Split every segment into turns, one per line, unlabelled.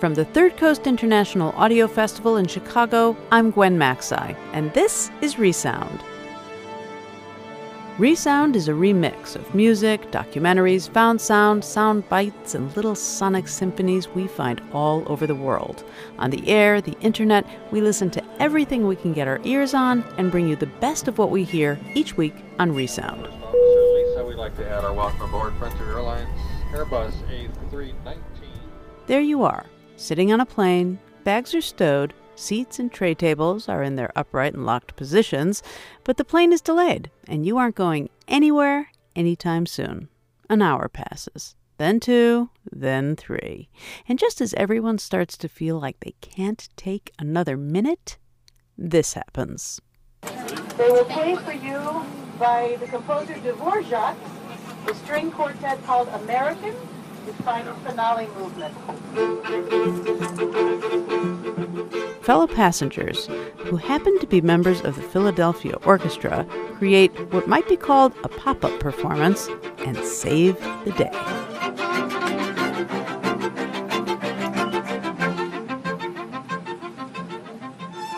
From the Third Coast International Audio Festival in Chicago, I'm Gwen Macsai, and this is Resound. Resound is a remix of music, documentaries, found sound, sound bites, and little sonic symphonies we find all over the world. On the air, the internet, we listen to everything we can get our ears on and bring you the best of what we hear each week on Resound.
Lisa, we'd like to add our welcome aboard Frontier Airlines Airbus A319.
There you are, sitting on a plane, bags are stowed, seats and tray tables are in their upright and locked positions, but the plane is delayed, and you aren't going anywhere anytime soon. An hour passes, then two, then three. And just as everyone starts to feel like they can't take another minute, this happens.
They will play for you by the composer Dvorak, the string quartet called American, final finale movement.
Fellow passengers, who happen to be members of the Philadelphia Orchestra, create what might be called a pop up performance and save the day.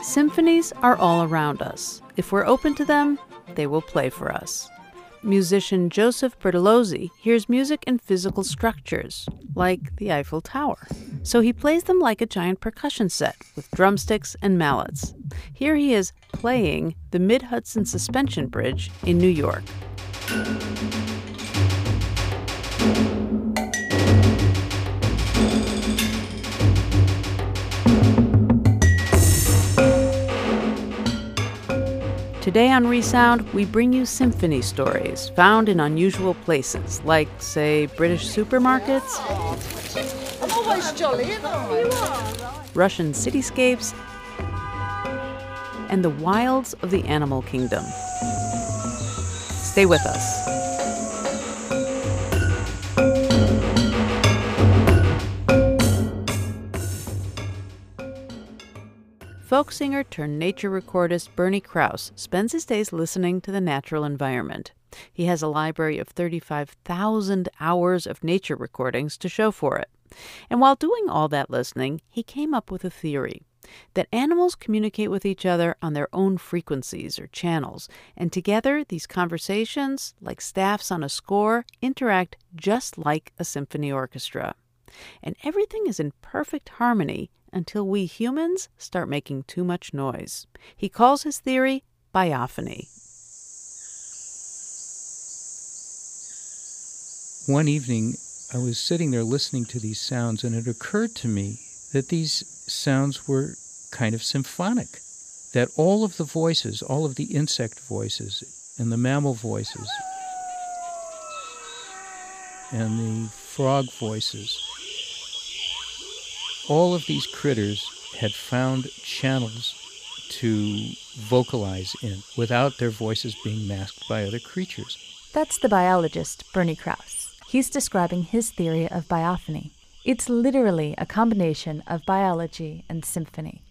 Symphonies are all around us. If we're open to them, they will play for us. Musician Joseph Bertolozzi hears music in physical structures, like the Eiffel Tower. So he plays them like a giant percussion set with drumsticks and mallets. Here he is playing the Mid Hudson Suspension Bridge in New York. Today on Resound, we bring you symphony stories found in unusual places, like, say, British supermarkets. Russian cityscapes, and the wilds of the animal kingdom. Stay with us. Folk singer turned nature recordist Bernie Krause spends his days listening to the natural environment. He has a library of 35,000 hours of nature recordings to show for it. And while doing all that listening, he came up with a theory that animals communicate with each other on their own frequencies or channels, and together these conversations, like staffs on a score, interact just like a symphony orchestra. And everything is in perfect harmony until we humans start making too much noise. He calls his theory biophony.
One evening, I was sitting there listening to these sounds, and it occurred to me that these sounds were kind of symphonic. That all of the voices, all of the insect voices, and the mammal voices, and the frog voices, all of these critters had found channels to vocalize in without their voices being masked by other creatures.
That's the biologist Bernie Krause. He's describing his theory of biophony. It's literally a combination of biology and symphony.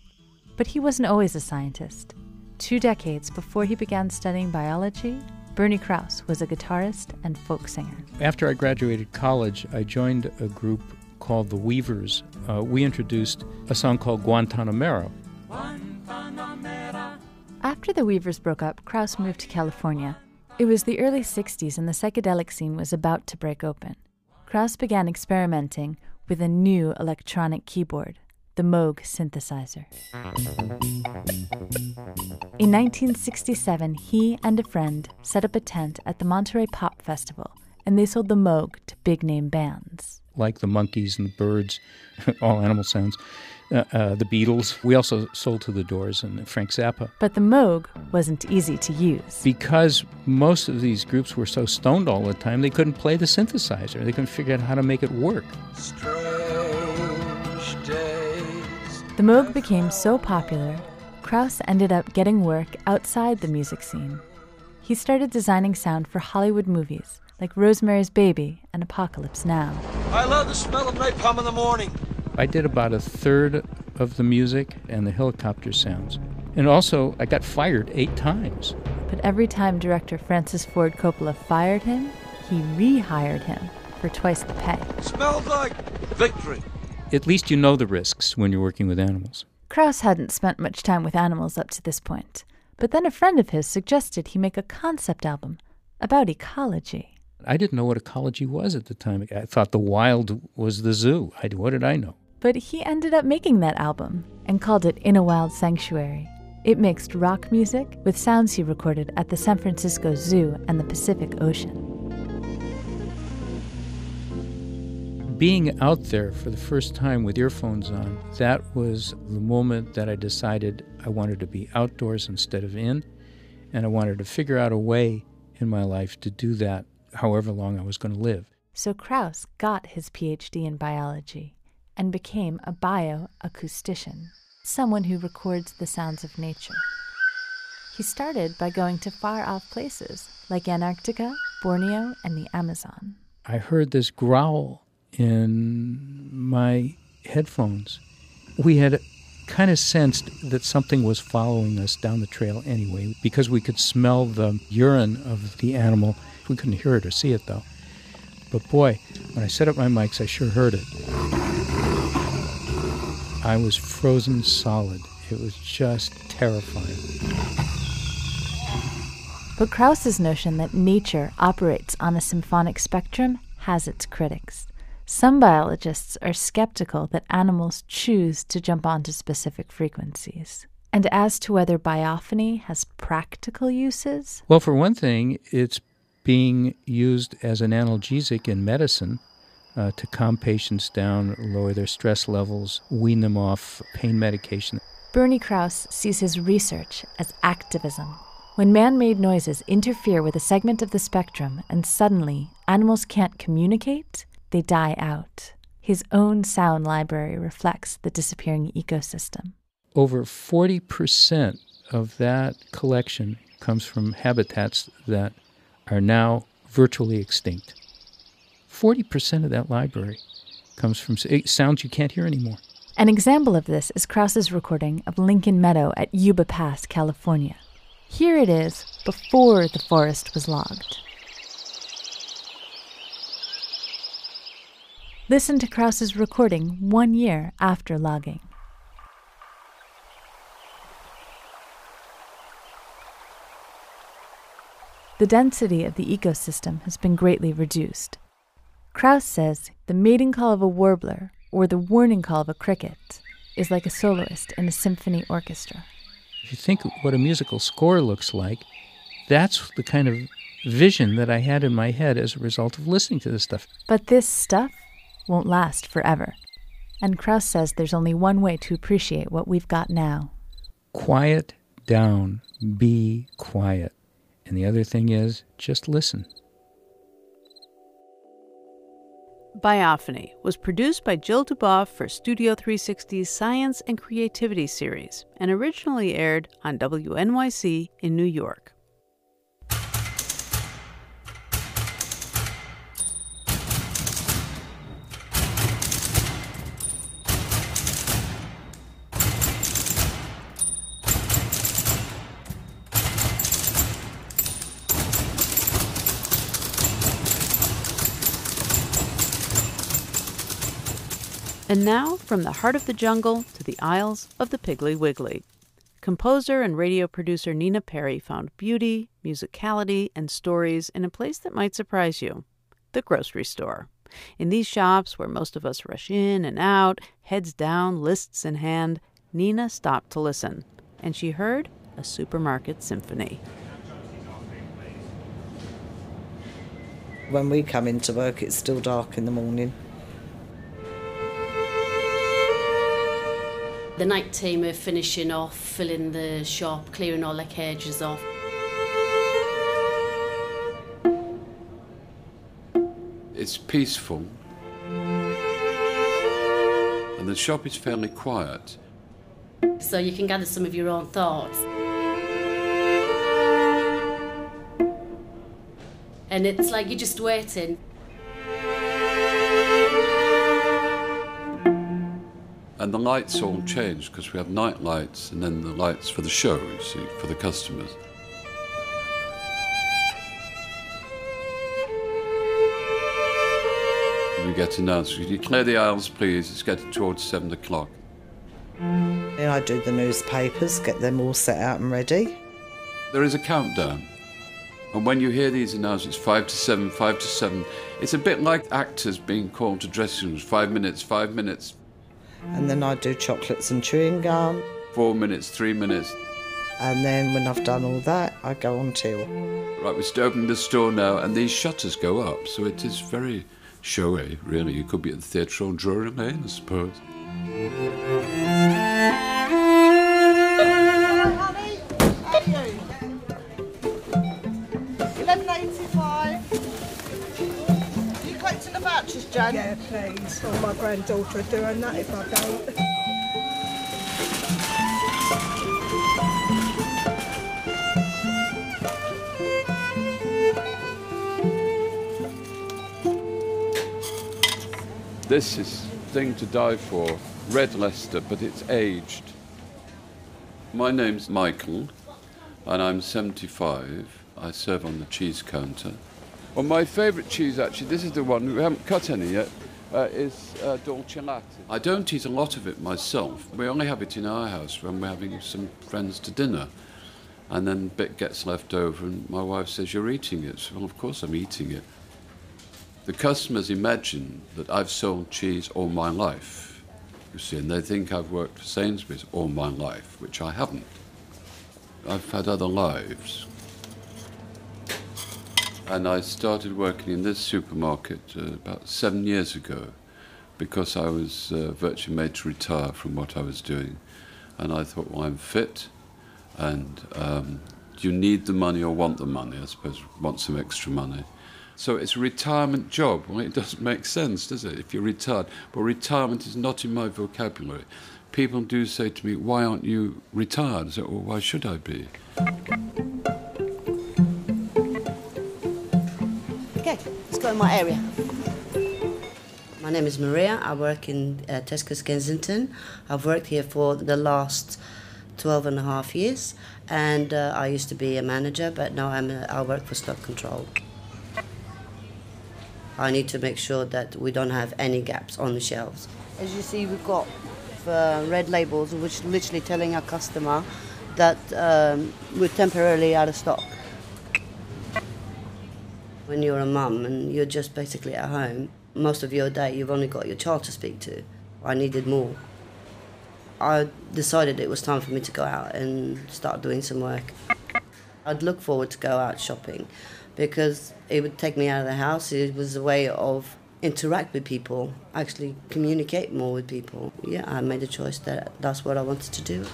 But he wasn't always a scientist. Two decades before he began studying biology, Bernie Krause was a guitarist and folk singer.
After I graduated college, I joined a group called the Weavers. Uh, we introduced a song called Guantanamera.
After the Weavers broke up, Krause moved to California. It was the early 60s and the psychedelic scene was about to break open. Krause began experimenting with a new electronic keyboard, the Moog synthesizer. In 1967, he and a friend set up a tent at the Monterey Pop Festival, and they sold the Moog to big name bands.
Like the Monkees and the Byrds, all animal sounds, uh, uh, the Beatles. We also sold to the Doors and Frank Zappa.
But the Moog wasn't easy to use.
Because most of these groups were so stoned all the time, they couldn't play the synthesizer. They couldn't figure out how to make it work.
Strange days.
The Moog became so popular, Krause ended up getting work outside the music scene. He started designing sound for Hollywood movies like Rosemary's Baby and Apocalypse Now.
I love the smell of napalm in the morning.
I did about a third of the music and the helicopter sounds. And also, I got fired eight times.
But every time director Francis Ford Coppola fired him, he rehired him for twice the pay.
Smells like victory.
at least you know the risks when you're working with animals.
Krause hadn't spent much time with animals up to this point, but then a friend of his suggested he make a concept album about ecology.
I didn't know what ecology was at the time. I thought the wild was the zoo. I, what did I know?
But he ended up making that album and called it In a Wild Sanctuary. It mixed rock music with sounds he recorded at the San Francisco Zoo and the Pacific Ocean.
Being out there for the first time with earphones on, that was the moment that I decided I wanted to be outdoors instead of in, and I wanted to figure out a way in my life to do that however long I was going to live.
So Krause got his PhD in biology and became a bioacoustician, someone who records the sounds of nature. He started by going to far off places like Antarctica, Borneo, and the Amazon.
I heard this growl in my headphones. We had kind of sensed that something was following us down the trail anyway because we could smell the urine of the animal. We couldn't hear it or see it though. But boy, when I set up my mics, I sure heard it. I was frozen solid. It was just terrifying.
But Krause's notion that nature operates on a symphonic spectrum has its critics. Some biologists are skeptical that animals choose to jump onto specific frequencies. And as to whether biophony has practical uses?
Well, for one thing, it's being used as an analgesic in medicine uh, to calm patients down, lower their stress levels, wean them off pain medication.
Bernie Krause sees his research as activism. When man made noises interfere with a segment of the spectrum and suddenly animals can't communicate, they die out. His own sound library reflects the disappearing ecosystem.
Over 40% of that collection comes from habitats that are now virtually extinct. 40% of that library comes from eh, sounds you can't hear anymore.
An example of this is Krause's recording of Lincoln Meadow at Yuba Pass, California. Here it is before the forest was logged. Listen to Krause's recording one year after logging. The density of the ecosystem has been greatly reduced. Krause says the mating call of a warbler or the warning call of a cricket is like a soloist in a symphony orchestra.
If you think what a musical score looks like, that's the kind of vision that I had in my head as a result of listening to this stuff.
But this stuff won't last forever. And Krause says there's only one way to appreciate what we've got now
quiet down, be quiet. And the other thing is just listen.
Biophony was produced by Jill DuBoff for Studio 360's Science and Creativity series and originally aired on WNYC in New York. And now, from the heart of the jungle to the Aisles of the Piggly Wiggly. Composer and radio producer Nina Perry found beauty, musicality, and stories in a place that might surprise you the grocery store. In these shops, where most of us rush in and out, heads down, lists in hand, Nina stopped to listen, and she heard a supermarket symphony.
When we come into work, it's still dark in the morning.
The night team are finishing off, filling the shop, clearing all the cages off.
It's peaceful, and the shop is fairly quiet.
So you can gather some of your own thoughts. And it's like you're just waiting.
And the lights all change because we have night lights and then the lights for the show, you see, for the customers. we get announced. Can you clear the aisles, please. It's getting towards seven o'clock.
Then I do the newspapers, get them all set out and ready.
There is a countdown. And when you hear these announcements, five to seven, five to seven, it's a bit like actors being called to dressing rooms. Five minutes, five minutes,
And then I do chocolates and chewing gum.
four minutes, three minutes.
And then when I've done all that, I go on till.
Right, we're still opening the store now, and these shutters go up, so it is very showy, really. You could be at the theatre on Drury Lane, eh, I suppose.
Jan?
Yeah, please. Oh, my granddaughter would do a if I don't.
This is thing to die for, red Leicester, but it's aged. My name's Michael, and I'm 75. I serve on the cheese counter. Well, my favourite cheese, actually, this is the one, we haven't cut any yet, uh, is uh, Dolce Latte. I don't eat a lot of it myself. We only have it in our house when we're having some friends to dinner. And then a bit gets left over, and my wife says, You're eating it. So, well, of course I'm eating it. The customers imagine that I've sold cheese all my life, you see, and they think I've worked for Sainsbury's all my life, which I haven't. I've had other lives. And I started working in this supermarket uh, about seven years ago because I was uh, virtually made to retire from what I was doing. And I thought, well, I'm fit, and um, do you need the money or want the money? I suppose want some extra money. So it's a retirement job. Well, it doesn't make sense, does it, if you're retired? But retirement is not in my vocabulary. People do say to me, why aren't you retired? I say, well, why should I be?
In my area. My name is Maria. I work in uh, Tesco's Kensington. I've worked here for the last 12 and a half years, and uh, I used to be a manager, but now I'm a, I work for stock control. I need to make sure that we don't have any gaps on the shelves. As you see, we've got uh, red labels, which literally telling our customer that um, we're temporarily out of stock. When you're a mum and you're just basically at home, most of your day you've only got your child to speak to. I needed more. I decided it was time for me to go out and start doing some work. I'd look forward to go out shopping because it would take me out of the house. It was a way of interact with people, actually communicate more with people. Yeah, I made a choice that that's what I wanted to do.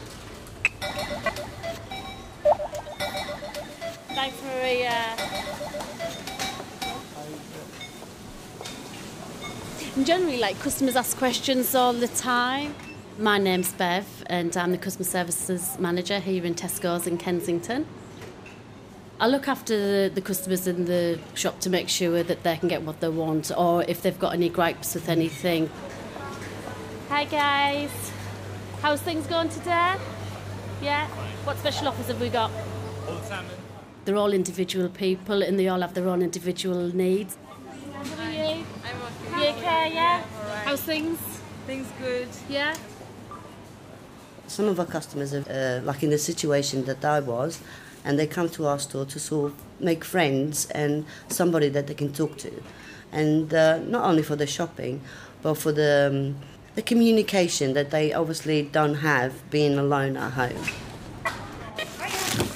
Generally, like customers ask questions all the time.
My name's Bev, and I'm the customer services manager here in Tesco's in Kensington. I look after the, the customers in the shop to make sure that they can get what they want, or if they've got any gripes with anything.
Hi, guys. How's things going today? Yeah? What special offers have we got? All the salmon.
They're all individual people, and they all have their own individual needs.
You okay, yeah? How's things?
Things good.
Yeah?
Some of our customers are uh, like in the situation that I was, and they come to our store to sort of make friends and somebody that they can talk to, and uh, not only for the shopping, but for the um, the communication that they obviously don't have being alone at home.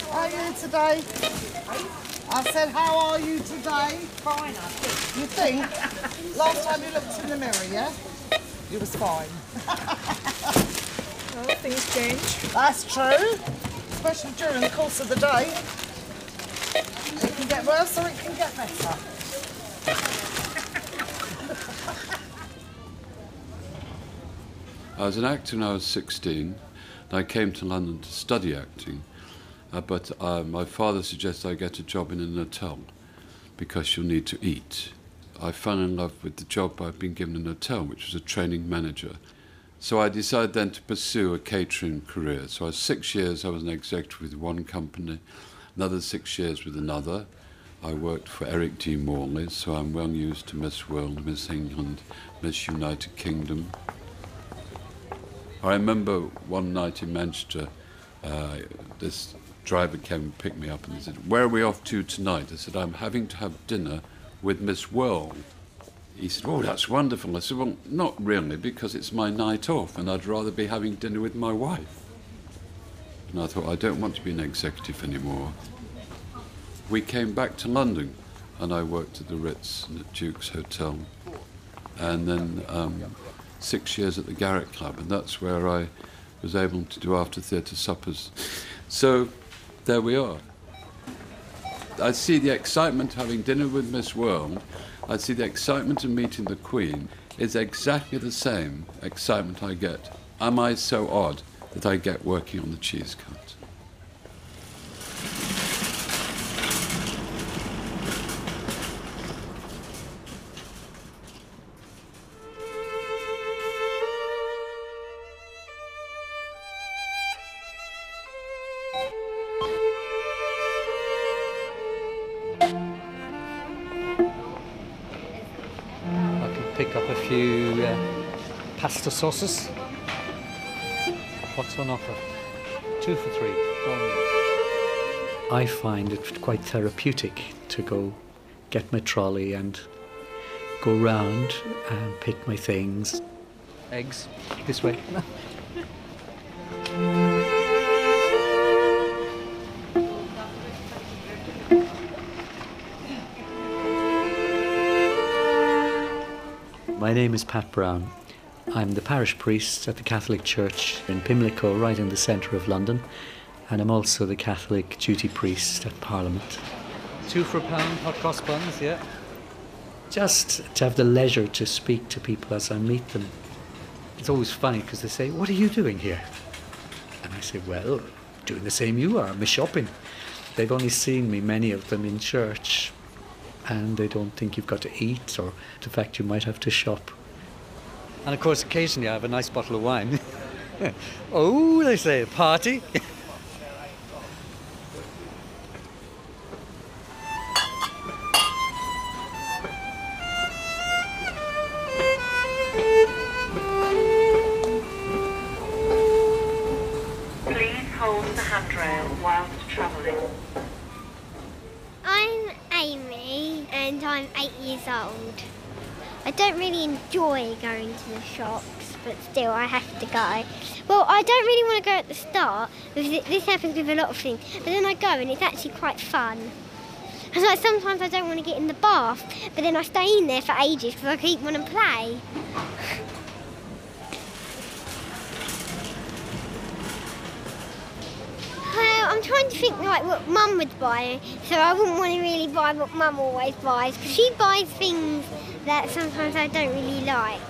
How are you today? I said, how are you today? Fine, I think. You think? Last time you looked in the mirror, yeah? You was fine.
Oh, things change.
That's true. Especially during the course of the day. It can get worse or it can get better.
I was an actor when I was 16, and I came to London to study acting. Uh, but uh, my father suggested I get a job in an hotel because you'll need to eat. I fell in love with the job I'd been given in a hotel, which was a training manager. So I decided then to pursue a catering career. So I was six years, I was an executive with one company, another six years with another, I worked for Eric D. Morley, so I'm well used to Miss World, Miss England, Miss United Kingdom. I remember one night in Manchester, uh, this driver came and picked me up and said, Where are we off to tonight? I said, I'm having to have dinner with Miss World. He said, Oh, that's wonderful. I said, Well, not really, because it's my night off and I'd rather be having dinner with my wife. And I thought, I don't want to be an executive anymore. We came back to London and I worked at the Ritz and at Duke's Hotel. And then um, six years at the Garrick Club, and that's where I was able to do after theatre suppers. So there we are. I see the excitement having dinner with Miss World. I see the excitement of meeting the Queen is exactly the same excitement I get. Am I so odd that I get working on the cheese cart?
Pasta sauces. What's on offer? Two for three. I find it quite therapeutic to go get my trolley and go round and pick my things. Eggs, this way. My name is Pat Brown. I'm the parish priest at the Catholic Church in Pimlico, right in the centre of London, and I'm also the Catholic duty priest at Parliament. Two for a pound, hot cross buns, yeah. Just to have the leisure to speak to people as I meet them. It's always funny because they say, What are you doing here? And I say, Well, doing the same you are, I'm shopping. They've only seen me, many of them, in church, and they don't think you've got to eat or the fact you might have to shop. And of course, occasionally I have a nice bottle of wine. oh, they say, a party.
to go. Well, I don't really want to go at the start because this happens with a lot of things, but then I go and it's actually quite fun. It's like sometimes I don't want to get in the bath, but then I stay in there for ages because I keep wanting to play. I'm trying to think like what Mum would buy, so I wouldn't want to really buy what Mum always buys because she buys things that sometimes I don't really like.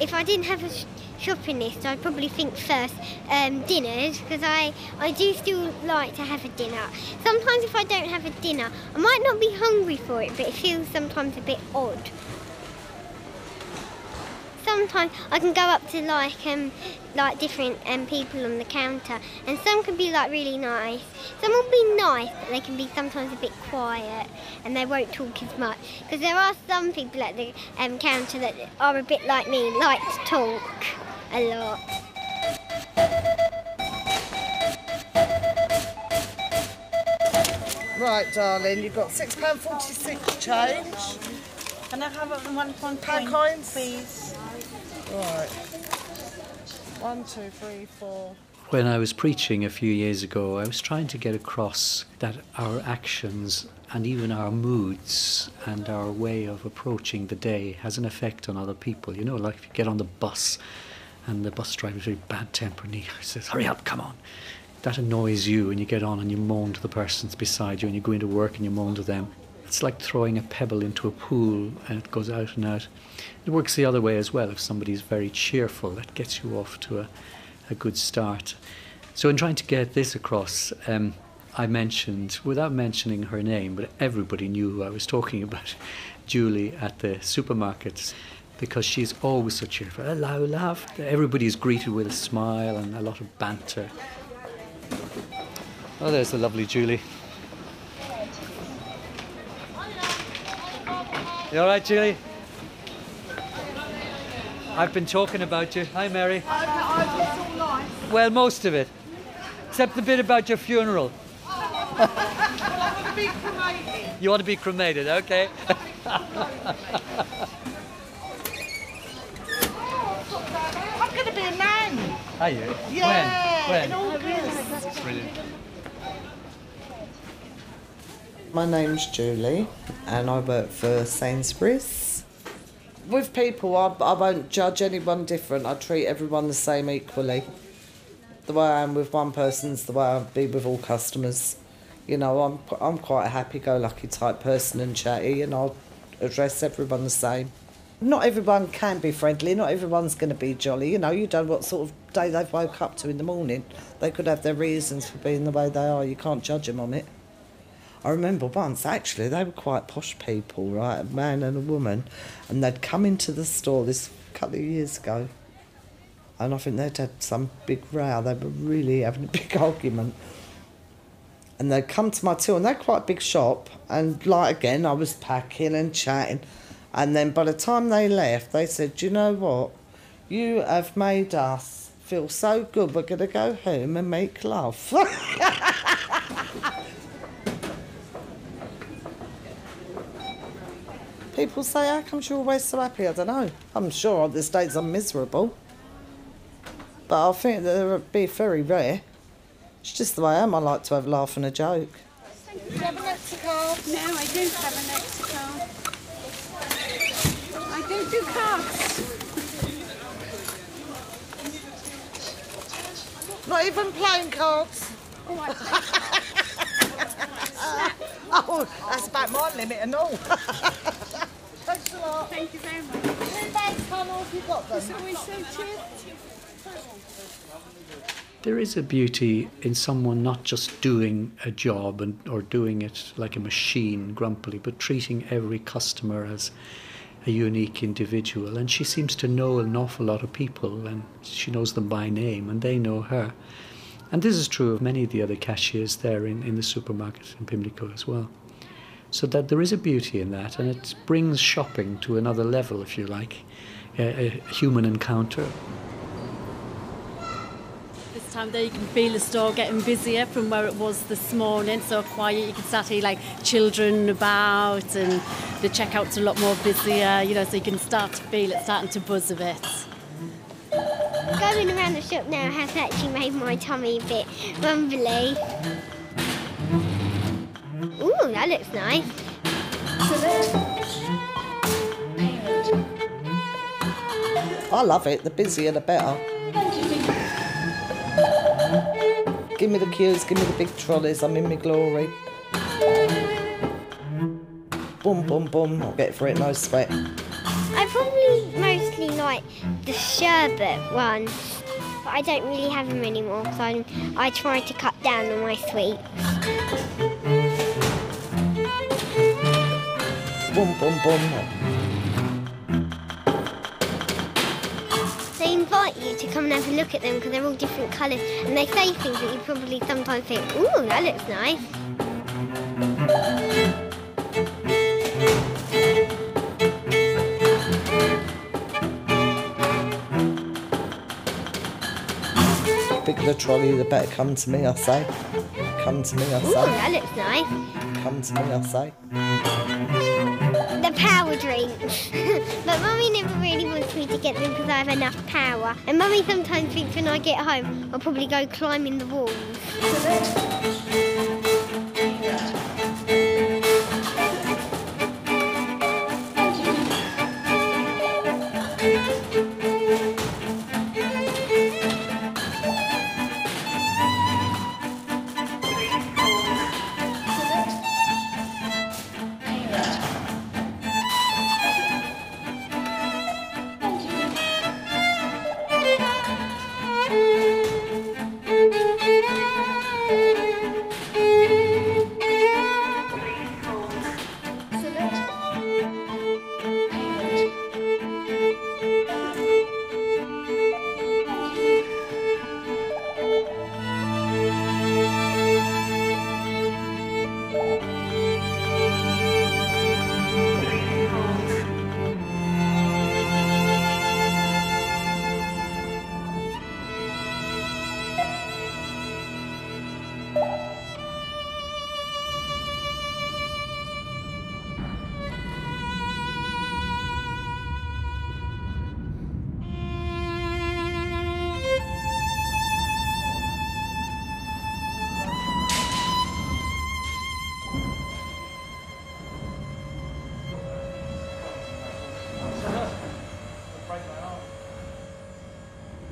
If I didn't have a sh- shopping list, I'd probably think first um, dinners because I I do still like to have a dinner. Sometimes if I don't have a dinner, I might not be hungry for it, but it feels sometimes a bit odd. Sometimes I can go up to like um like different um people on the counter, and some can be like really nice. Some will be nice, but they can be sometimes a bit quiet, and they won't talk as much. Because there are some people at the um, counter that are a bit like me, like to talk a lot.
Right, darling, you've got six pound forty six change.
Can I have it in one one
Pound
coin,
coins?
please?
Right. One, two, three, four.
When I was preaching a few years ago, I was trying to get across that our actions and even our moods and our way of approaching the day has an effect on other people. You know, like if you get on the bus and the bus driver is very bad tempered and he says, Hurry up, come on. That annoys you and you get on and you moan to the persons beside you and you go into work and you moan to them. It's like throwing a pebble into a pool and it goes out and out. It works the other way as well. If somebody's very cheerful, that gets you off to a, a good start. So, in trying to get this across, um, I mentioned, without mentioning her name, but everybody knew who I was talking about, Julie at the supermarkets, because she's always so cheerful. Hello, love. Everybody is greeted with a smile and a lot of banter. Oh, there's the lovely Julie.
You all right, Julie? I've been talking about you. Hi, Mary. Well, most of it. Except the bit about your funeral. You want to be cremated, okay?
I'm going to be a man.
Are you?
Yeah,
When?
in August.
That's Brilliant.
My name's Julie, and I work for Sainsbury's. With people, I, I won't judge anyone different. I treat everyone the same equally. The way I am with one person's the way I'll be with all customers. You know, I'm I'm quite a happy-go-lucky type person and chatty, and I'll address everyone the same. Not everyone can be friendly. Not everyone's going to be jolly. You know, you don't know what sort of day they've woke up to in the morning. They could have their reasons for being the way they are. You can't judge them on it. I remember once, actually, they were quite posh people, right? A man and a woman. And they'd come into the store this couple of years ago. And I think they'd had some big row. They were really having a big argument. And they'd come to my till, and they're quite a big shop. And, like, again, I was packing and chatting. And then by the time they left, they said, Do you know what? You have made us feel so good. We're going to go home and make love. People say, how come you're always so happy? I don't know. I'm sure on this days I'm miserable. But I think that they'd be very rare. It's just the way I am. I like to have a laugh and a joke.
Do you have an extra card? No, I don't have an extra card. I don't do cards.
Not even playing cards.
Oh, I
oh, that's about my limit and all. Thanks a lot.
Thank you very much.
Thanks, Connell, if you got them.
It's always so cheap.
There is a beauty in someone not just doing a job and, or doing it like a machine grumpily, but treating every customer as a unique individual. And she seems to know an awful lot of people and she knows them by name and they know her. And this is true of many of the other cashiers there in, in the supermarket in Pimlico as well. So that there is a beauty in that and it brings shopping to another level, if you like, a, a human encounter.
This time there you can feel the store getting busier from where it was this morning, so quiet. You can start to hear like children about and the checkouts are a lot more busier, you know, so you can start to feel it starting to buzz a bit.
Going around the shop now has actually made my tummy a bit rumbly. Ooh, that looks nice.
I love it. The busier, the better. Give me the queues, give me the big trolleys. I'm in my glory. Boom, boom, boom. I'll get for it, no sweat.
I probably mostly like the sherbet ones, but I don't really have them anymore because I try to cut down on my sweets.
Boom, boom, boom.
They invite you to come and have a look at them because they're all different colours and they say things that you probably sometimes think, ooh, that looks nice.
Bigger the trolley, the better come to me, I say. Come to me, I
Ooh,
say.
that looks nice.
Come to me, I say.
Power drinks. but Mummy never really wants me to get them because I have enough power. And Mummy sometimes thinks when I get home, I'll probably go climbing the walls.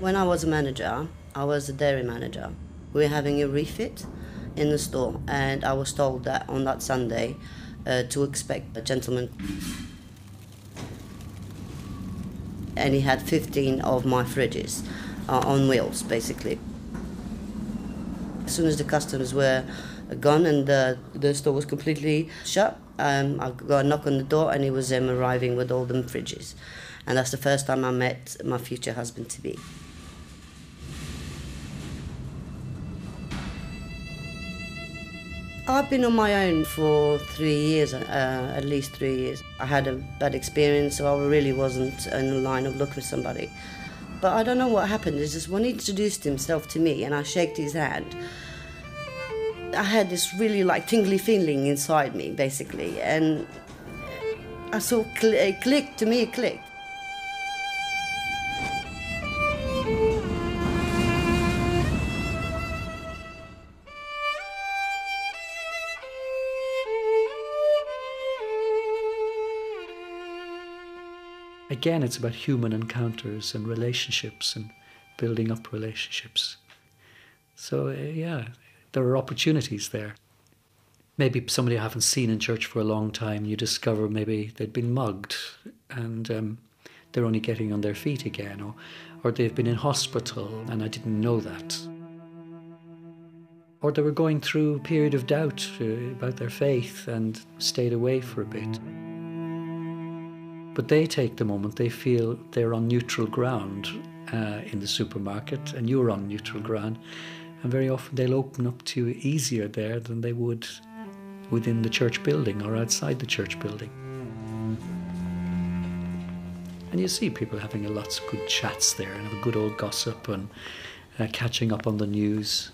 When I was a manager, I was a dairy manager. We were having a refit in the store, and I was told that on that Sunday uh, to expect a gentleman. And he had 15 of my fridges uh, on wheels, basically. As soon as the customers were gone and the, the store was completely shut, um, I got a knock on the door and he was um, arriving with all them fridges. And that's the first time I met my future husband to be. I've been on my own for three years, uh, at least three years. I had a bad experience, so I really wasn't in the line of looking for somebody. But I don't know what happened. It's just when he introduced himself to me and I shook his hand, I had this really like tingly feeling inside me, basically, and I saw cl- it clicked to me. It clicked.
Again, it's about human encounters and relationships and building up relationships. So, uh, yeah, there are opportunities there. Maybe somebody I haven't seen in church for a long time, you discover maybe they'd been mugged and um, they're only getting on their feet again, or, or they've been in hospital and I didn't know that. Or they were going through a period of doubt uh, about their faith and stayed away for a bit. But they take the moment, they feel they're on neutral ground uh, in the supermarket, and you're on neutral ground. And very often they'll open up to you easier there than they would within the church building or outside the church building. And you see people having lots of good chats there and have a good old gossip and uh, catching up on the news.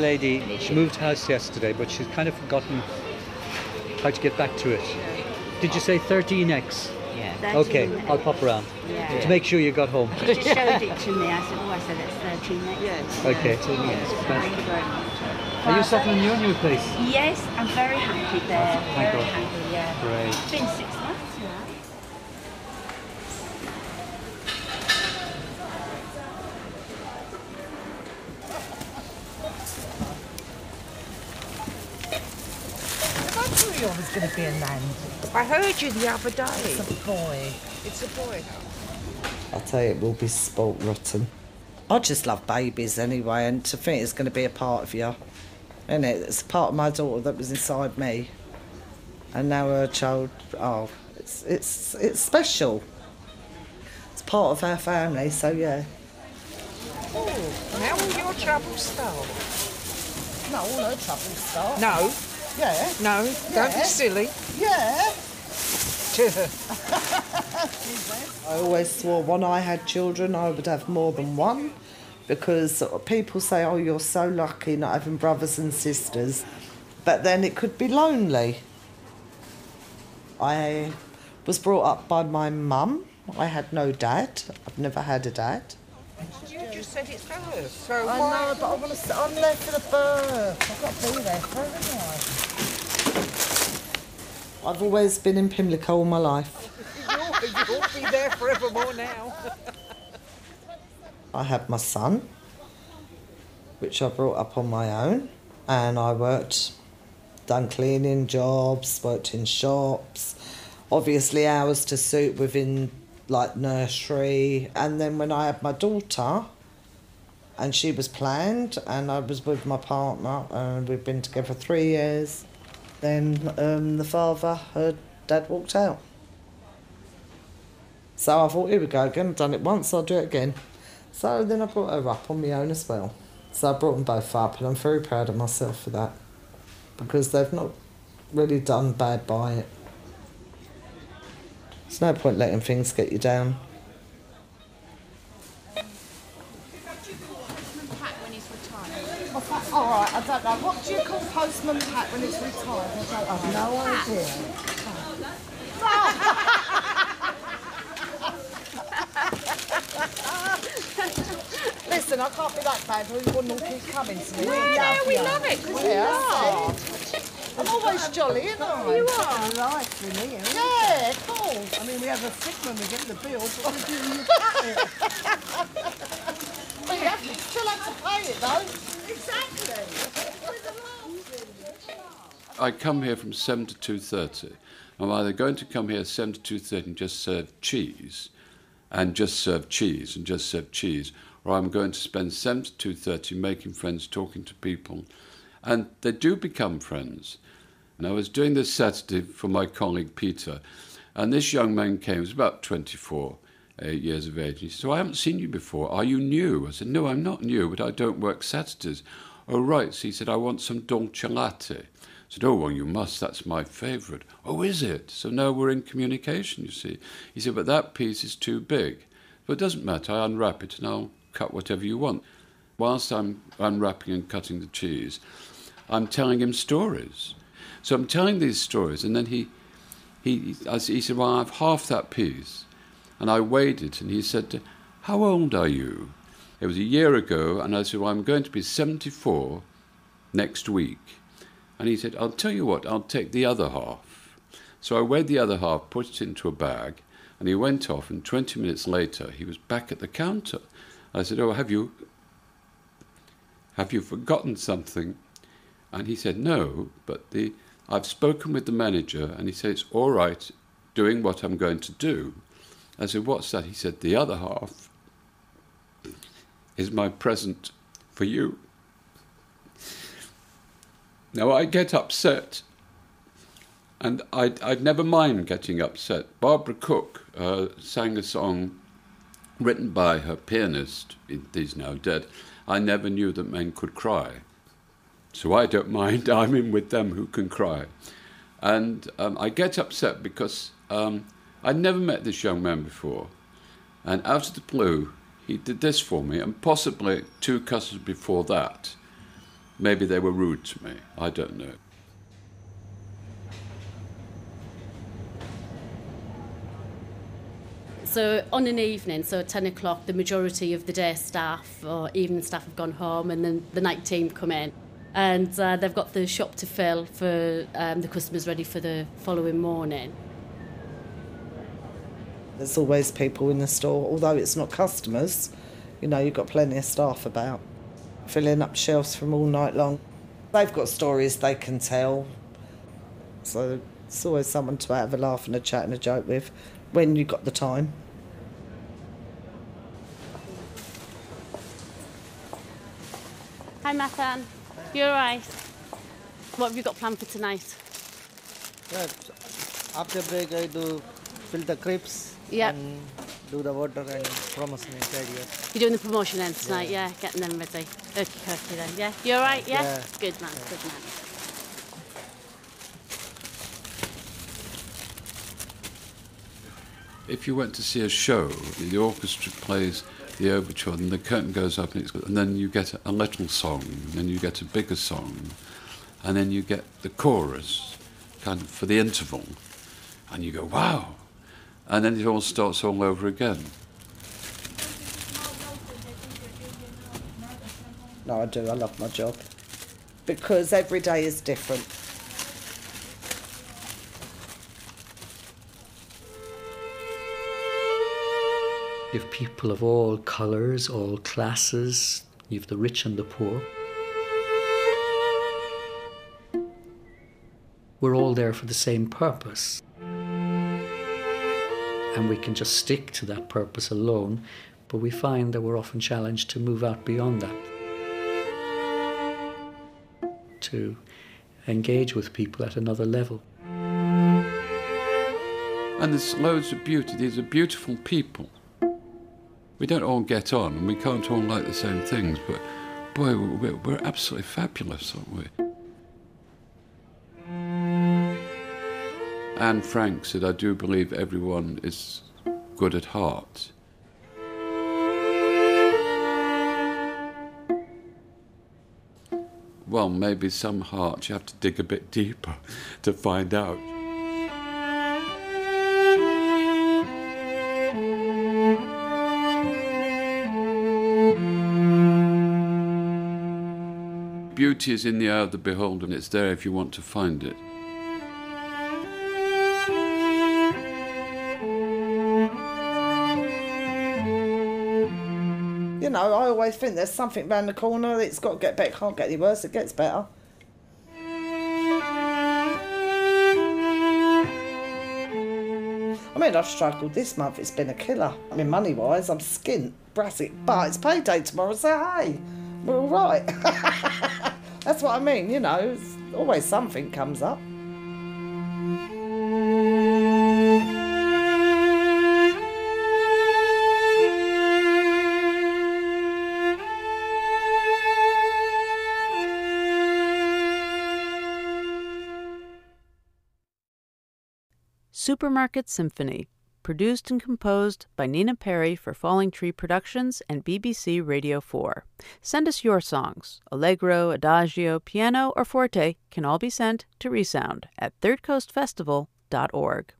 Lady, she moved house yesterday, but she's kind of forgotten how to get back to it. Did you say 13X?
Yeah.
Okay,
13X.
I'll pop around
Yeah.
to make sure you got home.
She just showed it to me. I said, oh, I said, it's 13x. Yes.
Okay.
13 next. Thank you very much.
Are you settling in your new place?
Yes, I'm very happy there.
Thank
very
God.
happy, yeah.
Great.
It's been six months now.
I knew you was going to be a nan. I heard you the other day. It's a boy. It's a boy.
I tell you, it will be spoilt rotten. I just love babies anyway, and to think it's going to be a part of you, isn't it? It's a part of my daughter that was inside me, and now her child. Oh, it's it's it's special. It's part of our family, so yeah.
Oh, how will your troubles start?
No, all her troubles start.
No.
Yeah.
No, don't be silly.
Yeah. I always swore when I had children I would have more than one because people say, oh, you're so lucky not having brothers and sisters. But then it could be lonely. I was brought up by my mum. I had no dad. I've never had a dad.
You just said it's her. So
I know, but I want to. I'm there for the birth. I've got to be there for it, I? I've always been in Pimlico all my life.
You'll, you'll be there forevermore now.
I had my son, which I brought up on my own, and I worked, done cleaning jobs, worked in shops, obviously hours to suit within like nursery. And then when I had my daughter, and she was planned, and I was with my partner, and we've been together three years. Then um, the father, her dad, walked out. So I thought, here we go again. I've done it once, I'll do it again. So then I brought her up on my own as well. So I brought them both up, and I'm very proud of myself for that because they've not really done bad by it. There's no point letting things get you down.
All right, I don't know. What do you call Postman Pat when it's retired? I don't
I've no idea.
Listen, I can't bad, we wouldn't all keep coming to me.
Well, yeah, we love it, 'cause you
Yeah,
laugh.
I'm always jolly, aren't I?
You are.
Life in here. Yeah, cool. I mean, we have a sick when we get the bill, but we do you cut it. But you have to, still have to pay it, though. Exactly.
I come here from 7 to 2.30. I'm either going to come here 7 to 2.30 and just serve cheese, and just serve cheese, and just serve cheese, or I'm going to spend 7 to 2.30 making friends, talking to people. And they do become friends. And I was doing this Saturday for my colleague Peter, and this young man came, he was about 24 uh, years of age. He said, So I haven't seen you before. Are you new? I said, No, I'm not new, but I don't work Saturdays. Oh, right. So he said, I want some dolce latte. I said, Oh, well, you must. That's my favourite. Oh, is it? So now we're in communication, you see. He said, But that piece is too big. But it doesn't matter. I unwrap it and I'll cut whatever you want. Whilst I'm unwrapping and cutting the cheese, I'm telling him stories. So I'm telling these stories, and then he, he, he said, Well, I have half that piece. And I weighed it, and he said, How old are you? It was a year ago, and I said, Well, I'm going to be 74 next week. And he said, I'll tell you what, I'll take the other half. So I weighed the other half, put it into a bag, and he went off, and 20 minutes later, he was back at the counter. I said, Oh, have you, have you forgotten something? And he said, No, but the, I've spoken with the manager, and he said, It's all right doing what I'm going to do. I said, What's that? He said, The other half is my present for you. Now, I get upset, and I'd, I'd never mind getting upset. Barbara Cook uh, sang a song written by her pianist, he's now dead. I never knew that men could cry. So I don't mind, I'm in with them who can cry. And um, I get upset because um, I'd never met this young man before. And out of the blue, he did this for me, and possibly two customers before that. Maybe they were rude to me, I don't know.
So on an evening, so at 10 o'clock, the majority of the day staff or evening staff have gone home and then the night team come in. And uh, they've got the shop to fill for um, the customers ready for the following morning.
There's always people in the store, although it's not customers. You know, you've got plenty of staff about, filling up shelves from all night long. They've got stories they can tell. So it's always someone to have a laugh and a chat and a joke with when you've got the time.
Hi, Mathan. You all right? What have you got planned for tonight?
Yeah, after break I do fill the crepes
Yep.
and do the water and promotion ideas.
You're doing the promotion then tonight, yeah, getting them ready. Okay, okay then, yeah. You all right, yeah?
Yeah.
Good man, good man.
If you went to see a show, the orchestra plays the overture, and the curtain goes up, and, and then you get a little song, and then you get a bigger song, and then you get the chorus, kind of for the interval, and you go, wow, and then it all starts all over again.
No, I do. I love my job because every day is different.
You have people of all colours, all classes, you have the rich and the poor. We're all there for the same purpose. And we can just stick to that purpose alone, but we find that we're often challenged to move out beyond that. To engage with people at another level.
And there's loads of beauty. These are beautiful people. We don't all get on, and we can't all like the same things, but boy, we're, we're absolutely fabulous, aren't we? Anne Frank said, I do believe everyone is good at heart. Well, maybe some hearts you have to dig a bit deeper to find out. Beauty is in the eye of the beholder, and it's there if you want to find it.
You know, I always think there's something round the corner. It's got to get better. Can't get any worse. It gets better. I mean, I've struggled this month. It's been a killer. I mean, money wise, I'm skint, brassic, but it's payday tomorrow, so hey, we're all right. That's what I mean, you know, always something comes up.
Supermarket Symphony, produced and composed by Nina Perry for Falling Tree Productions and BBC Radio 4. Send us your songs. Allegro, Adagio, Piano, or Forte can all be sent to Resound at thirdcoastfestival.org.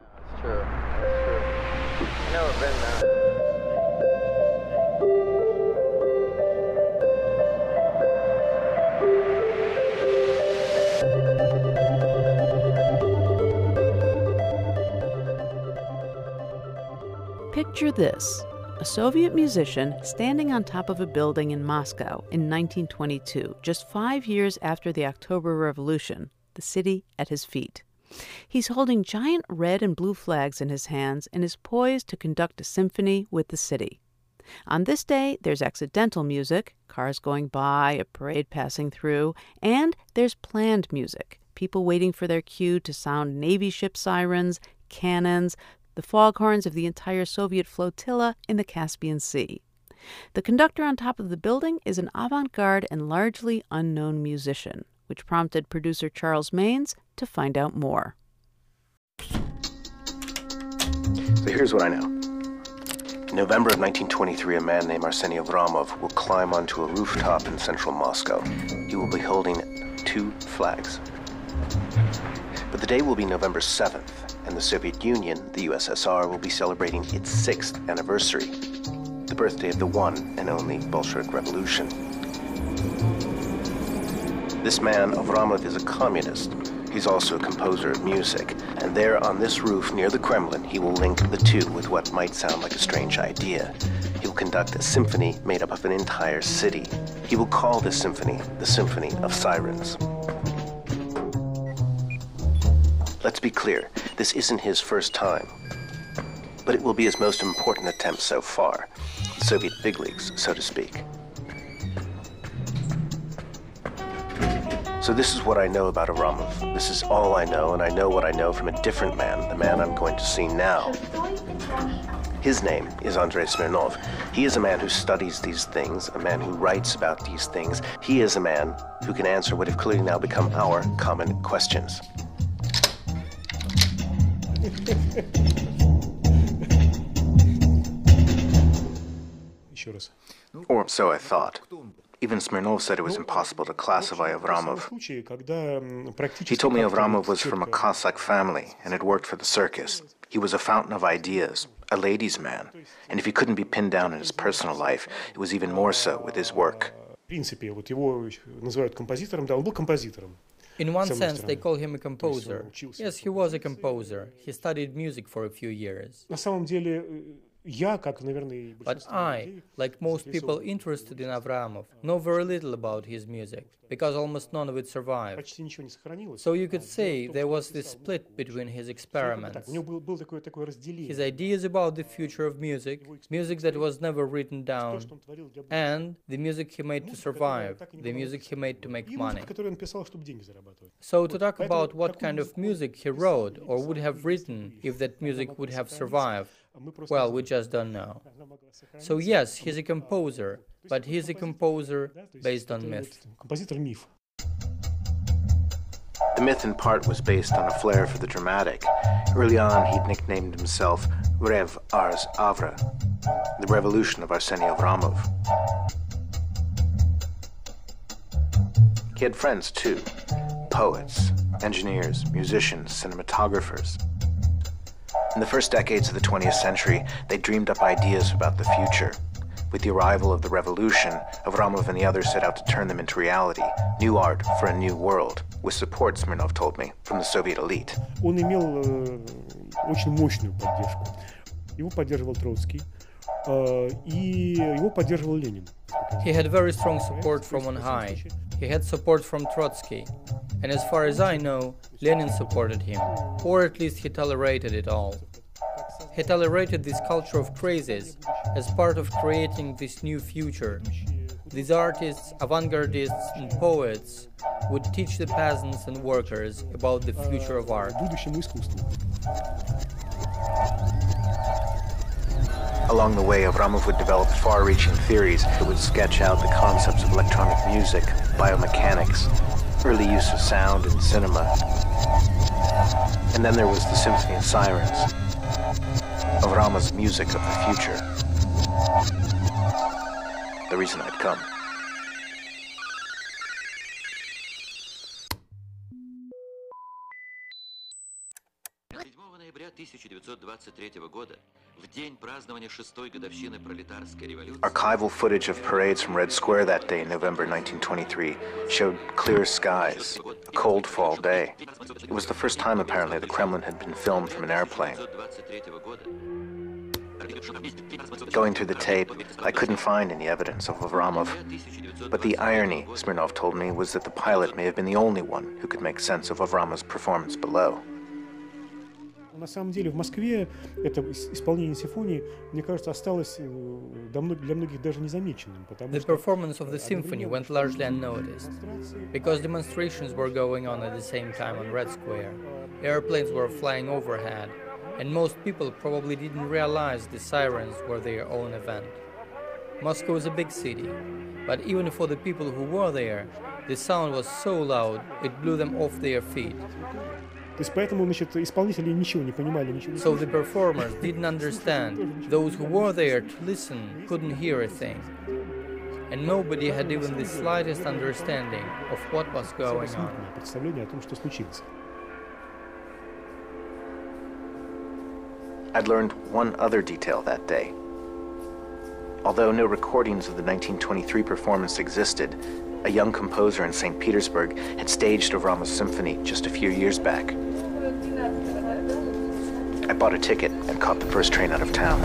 That's true. That's true. I've never been there.
Picture this a Soviet musician standing on top of a building in Moscow in 1922, just five years after the October Revolution, the city at his feet. He's holding giant red and blue flags in his hands and is poised to conduct a symphony with the city. On this day, there's accidental music, cars going by, a parade passing through, and there's planned music, people waiting for their cue to sound Navy ship sirens, cannons, the foghorns of the entire Soviet flotilla in the Caspian Sea. The conductor on top of the building is an avant garde and largely unknown musician, which prompted producer Charles Maynes to find out more.
So here's what I know. In November of 1923, a man named Arseny Avramov will climb onto a rooftop in central Moscow. He will be holding two flags. But the day will be November 7th, and the Soviet Union, the USSR, will be celebrating its sixth anniversary, the birthday of the one and only Bolshevik Revolution. This man, Avramov, is a communist. He's also a composer of music, and there on this roof near the Kremlin, he will link the two with what might sound like a strange idea. He'll conduct a symphony made up of an entire city. He will call this symphony the Symphony of Sirens. Let's be clear, this isn't his first time. But it will be his most important attempt so far. Soviet big leagues, so to speak. So this is what I know about Avramov. This is all I know, and I know what I know from a different man, the man I'm going to see now. His name is Andrei Smirnov. He is a man who studies these things, a man who writes about these things. He is a man who can answer what have clearly now become our common questions. Or so I thought. Even Smirnov said it was impossible to classify Avramov. He told me Avramov was from a Cossack family and had worked for the circus. He was a fountain of ideas, a ladies' man. And if he couldn't be pinned down in his personal life, it was even more so with his work.
In one sense, they call him a composer. Yes, he was a composer. He studied music for a few years. But I, like most people interested in Avramov, know very little about his music, because almost none of it survived. So you could say there was this split between his experiments. His ideas about the future of music, music that was never written down, and the music he made to survive, the music he made to make money. So to talk about what kind of music he wrote or would have written if that music would have survived, well, we just don't know. So, yes, he's a composer, but he's a composer based on myth.
The myth, in part, was based on a flair for the dramatic. Early on, he'd nicknamed himself Rev Ars Avra, the revolution of Arseny Avramov. He had friends, too poets, engineers, musicians, cinematographers. In the first decades of the 20th century, they dreamed up ideas about the future. With the arrival of the revolution, Avramov and the others set out to turn them into reality, new art for a new world, with support, Smirnov told me, from the Soviet elite.
Он имел э, очень мощную поддержку. Его поддерживал Троцкий, э, и его поддерживал Ленин.
He had very strong support from on high. He had support from Trotsky. And as far as I know, Lenin supported him, or at least he tolerated it all. He tolerated this culture of crazes as part of creating this new future. These artists, avant gardists, and poets would teach the peasants and workers about the future of art.
Along the way, Avramov would develop far reaching theories that would sketch out the concepts of electronic music, biomechanics, early use of sound in cinema. And then there was the Symphony of Sirens, Avramov's music of the future. The reason I'd come.
1923 года, в день празднования шестой годовщины пролетарской революции,
Archival footage of parades from Red Square that day in November 1923 showed clear skies, a cold fall day. It was the first time, apparently, the Kremlin had been filmed from an airplane. Going through the tape, I couldn't find any evidence of Avramov. But the irony, Smirnov told me, was that the pilot may have been the only one who could make sense of Avramov's performance below.
На самом деле в Москве это ис- исполнение симфонии, мне кажется, осталось э, до мно- для многих даже незамеченным, потому
The
что
performance of the symphony went largely unnoticed because demonstrations were going on at the same time on Red Square. Airplanes were flying overhead, and most people probably didn't realize the sirens were their own event. Moscow is a big city, but even for the people who were there, the sound was so loud it blew them off their feet.
То есть поэтому, значит, исполнители ничего не понимали, ничего не
So the
слышали.
performers didn't understand. Those who were there to listen couldn't hear a thing. And nobody had even the slightest understanding of what was going on.
Смутное представление о том, что случилось.
I'd learned one other detail that day. Although no recordings of the 1923 performance existed, a young composer in St. Petersburg had staged Avramov's symphony just a few years back. I bought a ticket and caught the first train out of town.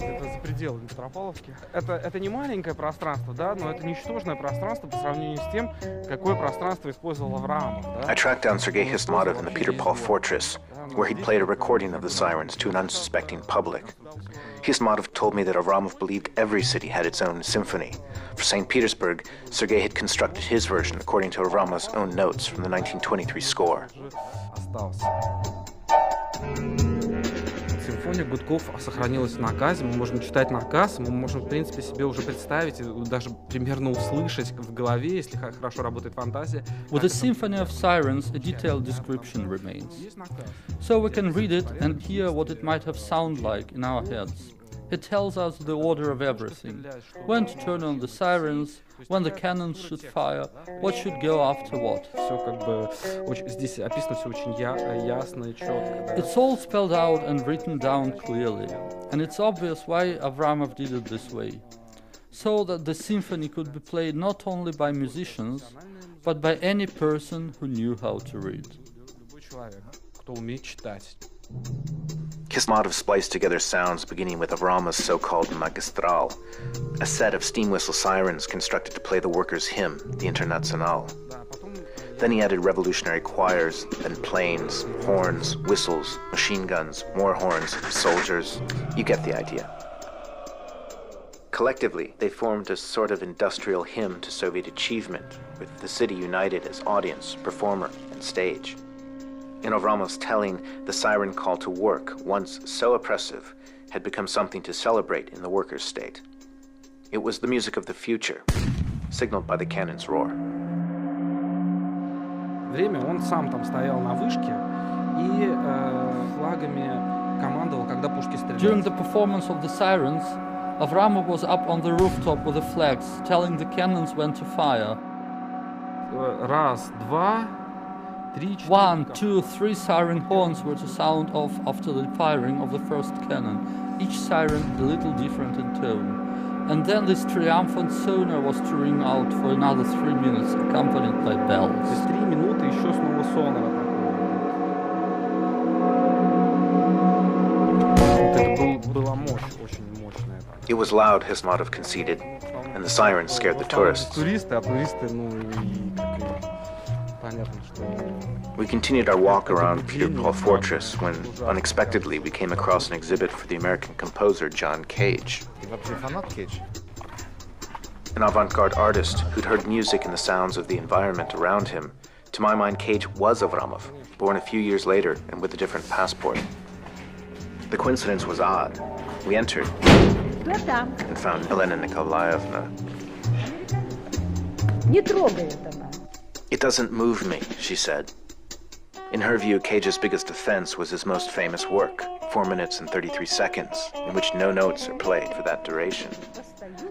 Это за пределами Петропавловки. Это, это не маленькое пространство, да, но это ничтожное пространство по сравнению с тем, какое пространство использовал Авраамов. Да?
I tracked down Sergei Histmatov in the Peter Paul Fortress, where he'd played a recording of the sirens to an unsuspecting public. Hismatov told me that Avramov believed every city had its own symphony. For St. Petersburg, Sergei had constructed his version according to Avramov's own notes from the 1923 score.
остался. Симфония гудков сохранилась в наказе. Мы можем читать наказ, мы можем, в принципе, себе уже представить, и даже примерно услышать в голове, если х- хорошо работает фантазия.
With the Symphony of Sirens, a detailed description remains. So we can read it and hear what it might have sounded like in our heads. It tells us the order of everything when to turn on the sirens, when the cannons should fire, what should go after what.
Все как бы очень, здесь описано все очень я- ясно и четко. да.
It's all spelled out and written down clearly, and it's obvious why Avramov did it this way. So that the symphony could be played not only by musicians, but by any person who knew how to read.
Hismatov spliced together sounds beginning with Avramov's so-called Magistral, a set of steam whistle sirens constructed to play the workers' hymn, the Internationale. Then he added revolutionary choirs, then planes, horns, whistles, machine guns, more horns, soldiers. You get the idea. Collectively, they formed a sort of industrial hymn to Soviet achievement, with the city united as audience, performer, and stage In Avramov's telling, the siren call to work, once so oppressive, had become something to celebrate in the workers' state. It was the music of the future, signaled by the cannon's roar.
Время он сам там стоял на вышке и э, флагами командовал, когда пушки стреляли.
During the performance of the sirens, Avramov was up on the rooftop with the flags, telling the cannons when to fire.
Э, Раз, два,
One, two, three siren horns were to sound off after the firing of the first cannon, each siren a little different in tone. And then this triumphant sonar was to ring out for another three minutes, accompanied by bells.
Три минуты еще снова сонора
It was loud, Hismatov conceded, and the sirens scared the tourists. We continued our walk around Peter Paul Fortress when, unexpectedly, we came across an exhibit for the American composer John Cage. An avant garde artist who'd heard music and the sounds of the environment around him. To my mind, Cage was Avramov, born a few years later and with a different passport. The coincidence was odd. We entered and found Elena Nikolaevna. It doesn't move me, she said. In her view, Cage's biggest offense was his most famous work, 4 minutes and 33 seconds, in which no notes are played for that duration.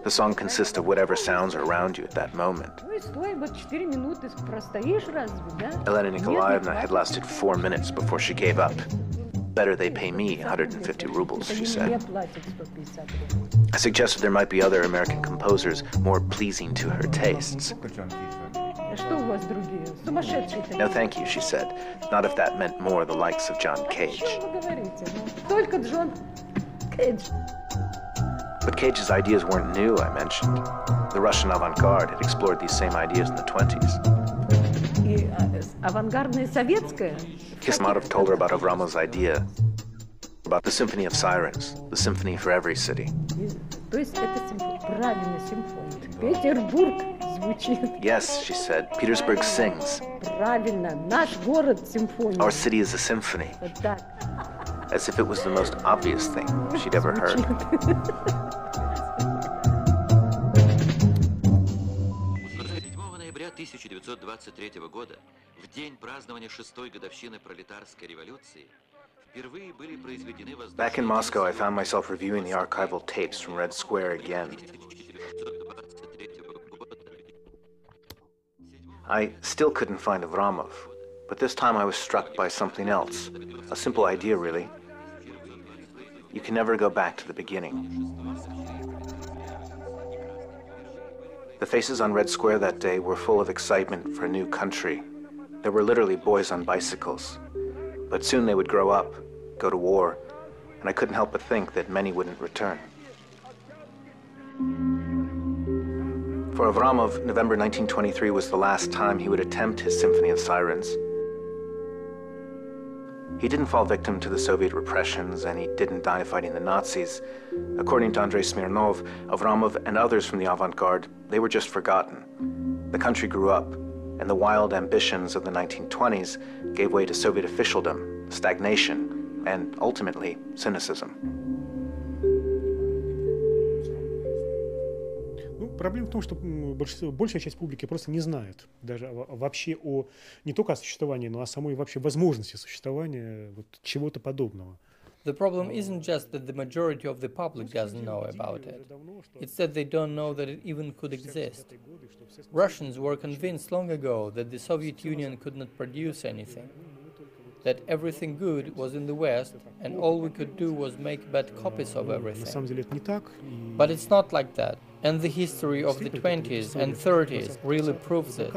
The song consists of whatever sounds are around you at that moment. Elena Nikolaevna had lasted four minutes before she gave up. Better they pay me 150 rubles, she said. I suggested there might be other American composers more pleasing to her tastes. No, thank you, she said. Not if that meant more the likes of John Cage. But Cage's ideas weren't new, I mentioned. The Russian avant garde had explored these same ideas in the 20s. Hismatov told her about Avramov's idea, about the Symphony of Sirens, the symphony for every city. Yes, she said, Petersburg sings. Our city is a symphony. As if it was the most obvious thing she'd ever heard.
1923 года, в день празднования шестой годовщины пролетарской революции, впервые были произведены
Back in Moscow, I found myself reviewing the archival tapes from Red Square again. I still couldn't find Avramov, but this time I was struck by something else. A simple idea, really. You can never go back to the beginning. The faces on Red Square that day were full of excitement for a new country. There were literally boys on bicycles. But soon they would grow up, go to war, and I couldn't help but think that many wouldn't return. For Avramov, November 1923 was the last time he would attempt his Symphony of Sirens. He didn't fall victim to the Soviet repressions and he didn't die fighting the Nazis. According to Andrei Smirnov, Avramov, and others from the avant garde, they were just forgotten. The country grew up, and the wild ambitions of the 1920s gave way to Soviet officialdom, stagnation, and ultimately cynicism.
Проблема в том, что большая часть публики просто не знает даже вообще о не только о существовании, но о самой вообще возможности существования вот чего-то подобного.
The problem isn't just that the majority of the public doesn't know about it. It's that they don't know that it even could exist. Russians were convinced long ago that the Soviet Union could not produce anything, that everything good was in the West and all we could do was make bad copies of everything. But it's not like that. And the history of the 20s and 30s really proves it.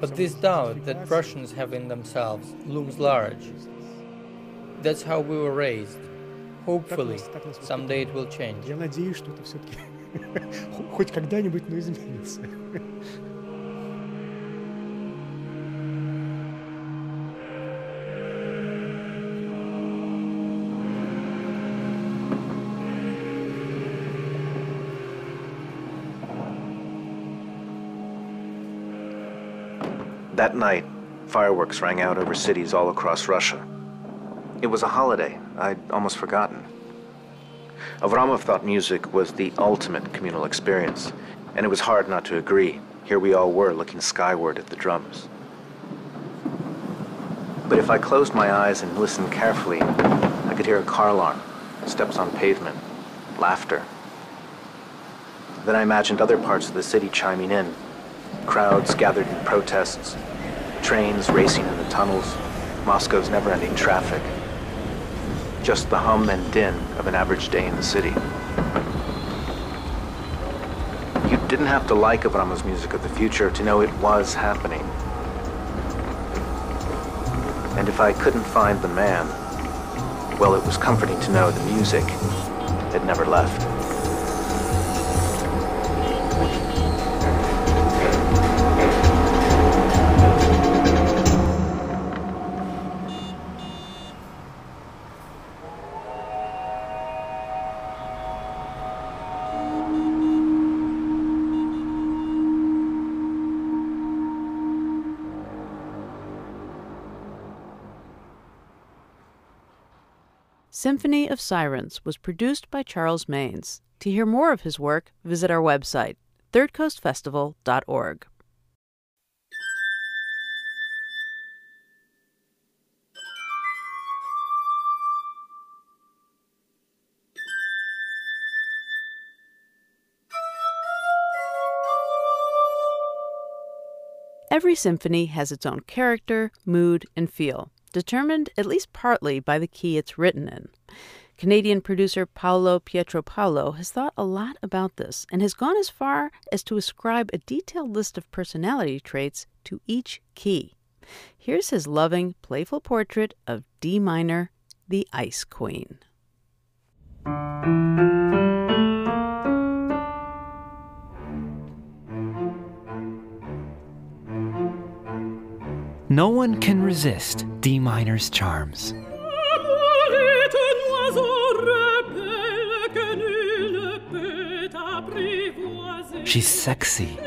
But this doubt that Russians have in themselves looms large. That's how we were raised. Hopefully, someday it will change.
Я надеюсь, что это все-таки хоть когда-нибудь, но изменится.
That night, fireworks rang out over cities all across Russia. It was a holiday I'd almost forgotten. Avramov thought music was the ultimate communal experience, and it was hard not to agree. Here we all were looking skyward at the drums. But if I closed my eyes and listened carefully, I could hear a car alarm, steps on pavement, laughter. Then I imagined other parts of the city chiming in. Crowds gathered in protests, trains racing in the tunnels, Moscow's never ending traffic. Just the hum and din of an average day in the city. You didn't have to like Avramov's music of the future to know it was happening. And if I couldn't find the man, well, it was comforting to know the music had never left.
Symphony of Sirens was produced by Charles Maynes. To hear more of his work, visit our website, thirdcoastfestival.org. Every symphony has its own character, mood, and feel determined at least partly by the key it's written in. Canadian producer Paolo Pietropaolo has thought a lot about this and has gone as far as to ascribe a detailed list of personality traits to each key. Here's his loving, playful portrait of D minor, the Ice Queen.
No one can resist D minor's charms. She's sexy.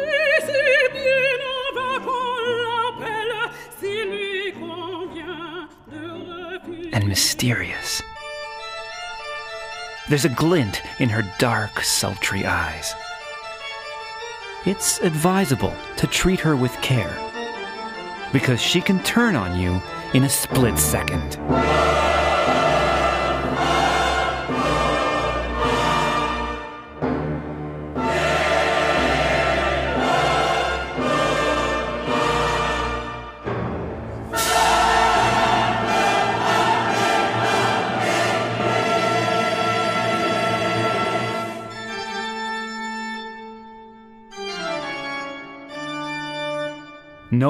And mysterious. There's a glint in her dark, sultry eyes. It's advisable to treat her with care because she can turn on you in a split second.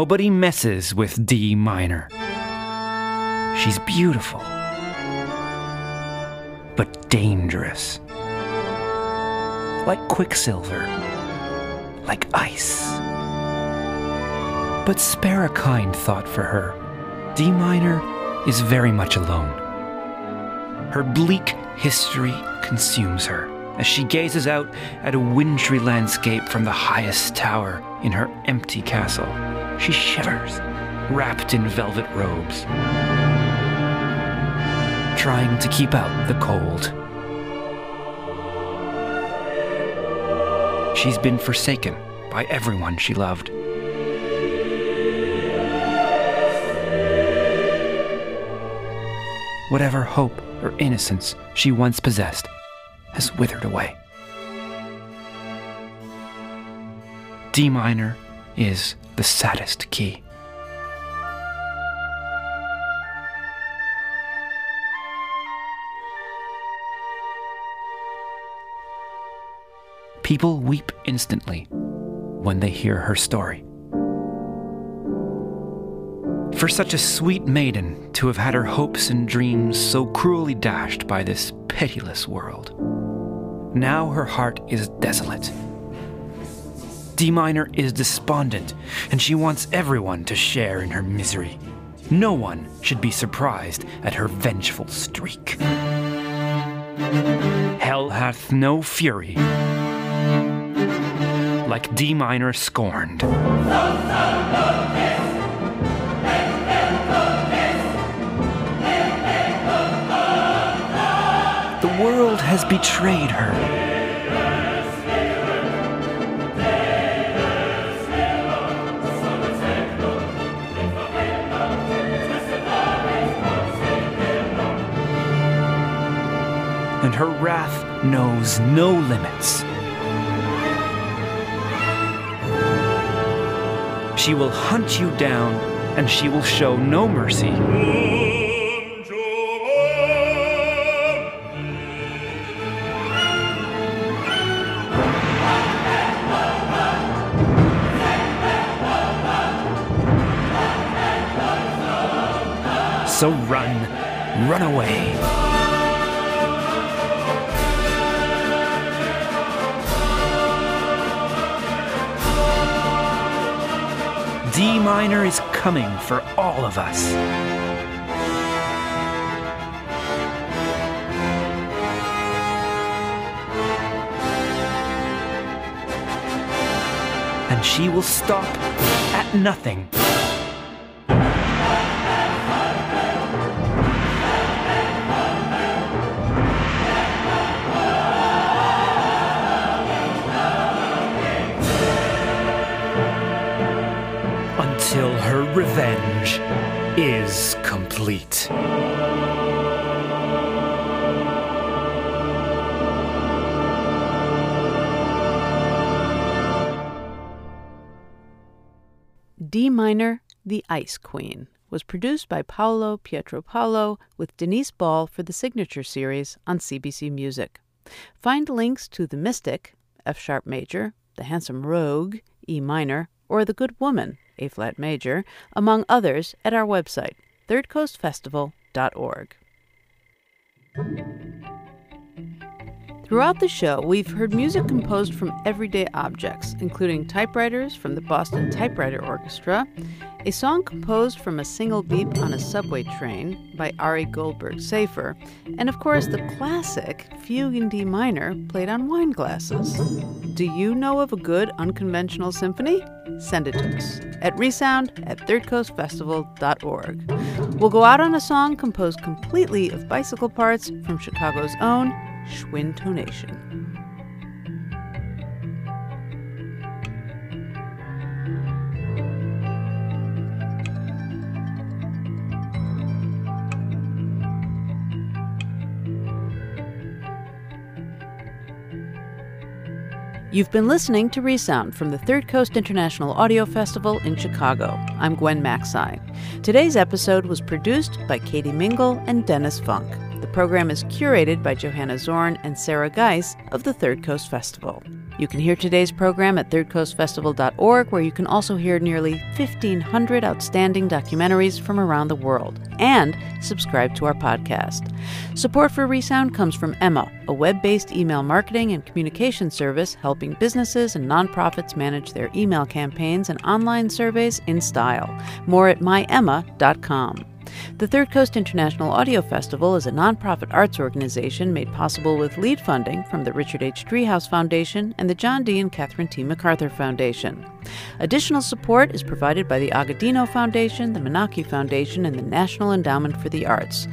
Nobody messes with D minor. She's beautiful, but dangerous. Like quicksilver, like ice. But spare a kind thought for her. D minor is very much alone. Her bleak history consumes her as she gazes out at a wintry landscape from the highest tower in her empty castle. She shivers, wrapped in velvet robes, trying to keep out the cold. She's been forsaken by everyone she loved. Whatever hope or innocence she once possessed has withered away. D minor is the saddest key. People weep instantly when they hear her story. For such a sweet maiden to have had her hopes and dreams so cruelly dashed by this pitiless world. Now her heart is desolate D minor is despondent, and she wants everyone to share in her misery. No one should be surprised at her vengeful streak. Hell hath no fury like D minor scorned. The world has betrayed her. her wrath knows no limits. She will hunt you down, and she will show no mercy. So run, run away. D minor is coming for all of us. And she will stop at nothing.
The Ice Queen, was produced by Paolo Pietropaolo with Denise Ball for the Signature Series on CBC Music. Find links to The Mystic, F sharp major, The Handsome Rogue, E minor, or The Good Woman, A flat major, among others, at our website, thirdcoastfestival.org. Throughout the show, we've heard music composed from everyday objects, including typewriters from the Boston Typewriter Orchestra, a song composed from a single beep on a subway train by Ari Goldberg Safer, and of course the classic Fugue in D minor played on wine glasses. Do you know of a good unconventional symphony? Send it to us at resound at thirdcoastfestival.org. We'll go out on a song composed completely of bicycle parts from Chicago's own Schwintonation. You've been listening to Resound from the Third Coast International Audio Festival in Chicago. I'm Gwen Macsai. Today's episode was produced by Katie Mingle and Dennis Funk. The program is curated by Johanna Zorn and Sarah Geis of the Third Coast Festival. You can hear today's program at thirdcoastfestival.org, where you can also hear nearly 1,500 outstanding documentaries from around the world, and subscribe to our podcast. Support for Resound comes from Emma, a web based email marketing and communication service helping businesses and nonprofits manage their email campaigns and online surveys in style. More at myemma.com. The Third Coast International Audio Festival is a nonprofit arts organization made possible with lead funding from the Richard H. Driehaus Foundation and the John D. and Catherine T. MacArthur Foundation. Additional support is provided by the Agudino Foundation, the Menaki Foundation, and the National Endowment for the Arts.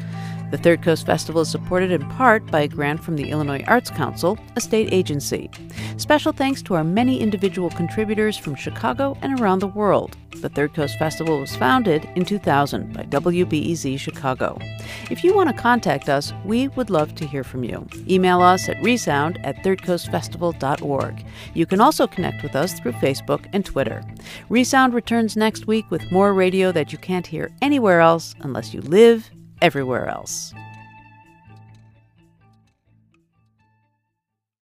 The Third Coast Festival is supported in part by a grant from the Illinois Arts Council, a state agency. Special thanks to our many individual contributors from Chicago and around the world. The Third Coast Festival was founded in 2000 by WBEZ Chicago. If you want to contact us, we would love to hear from you. Email us at resound at thirdcoastfestival.org. You can also connect with us through Facebook and Twitter. Resound returns next week with more radio that you can't hear anywhere else unless you live everywhere else.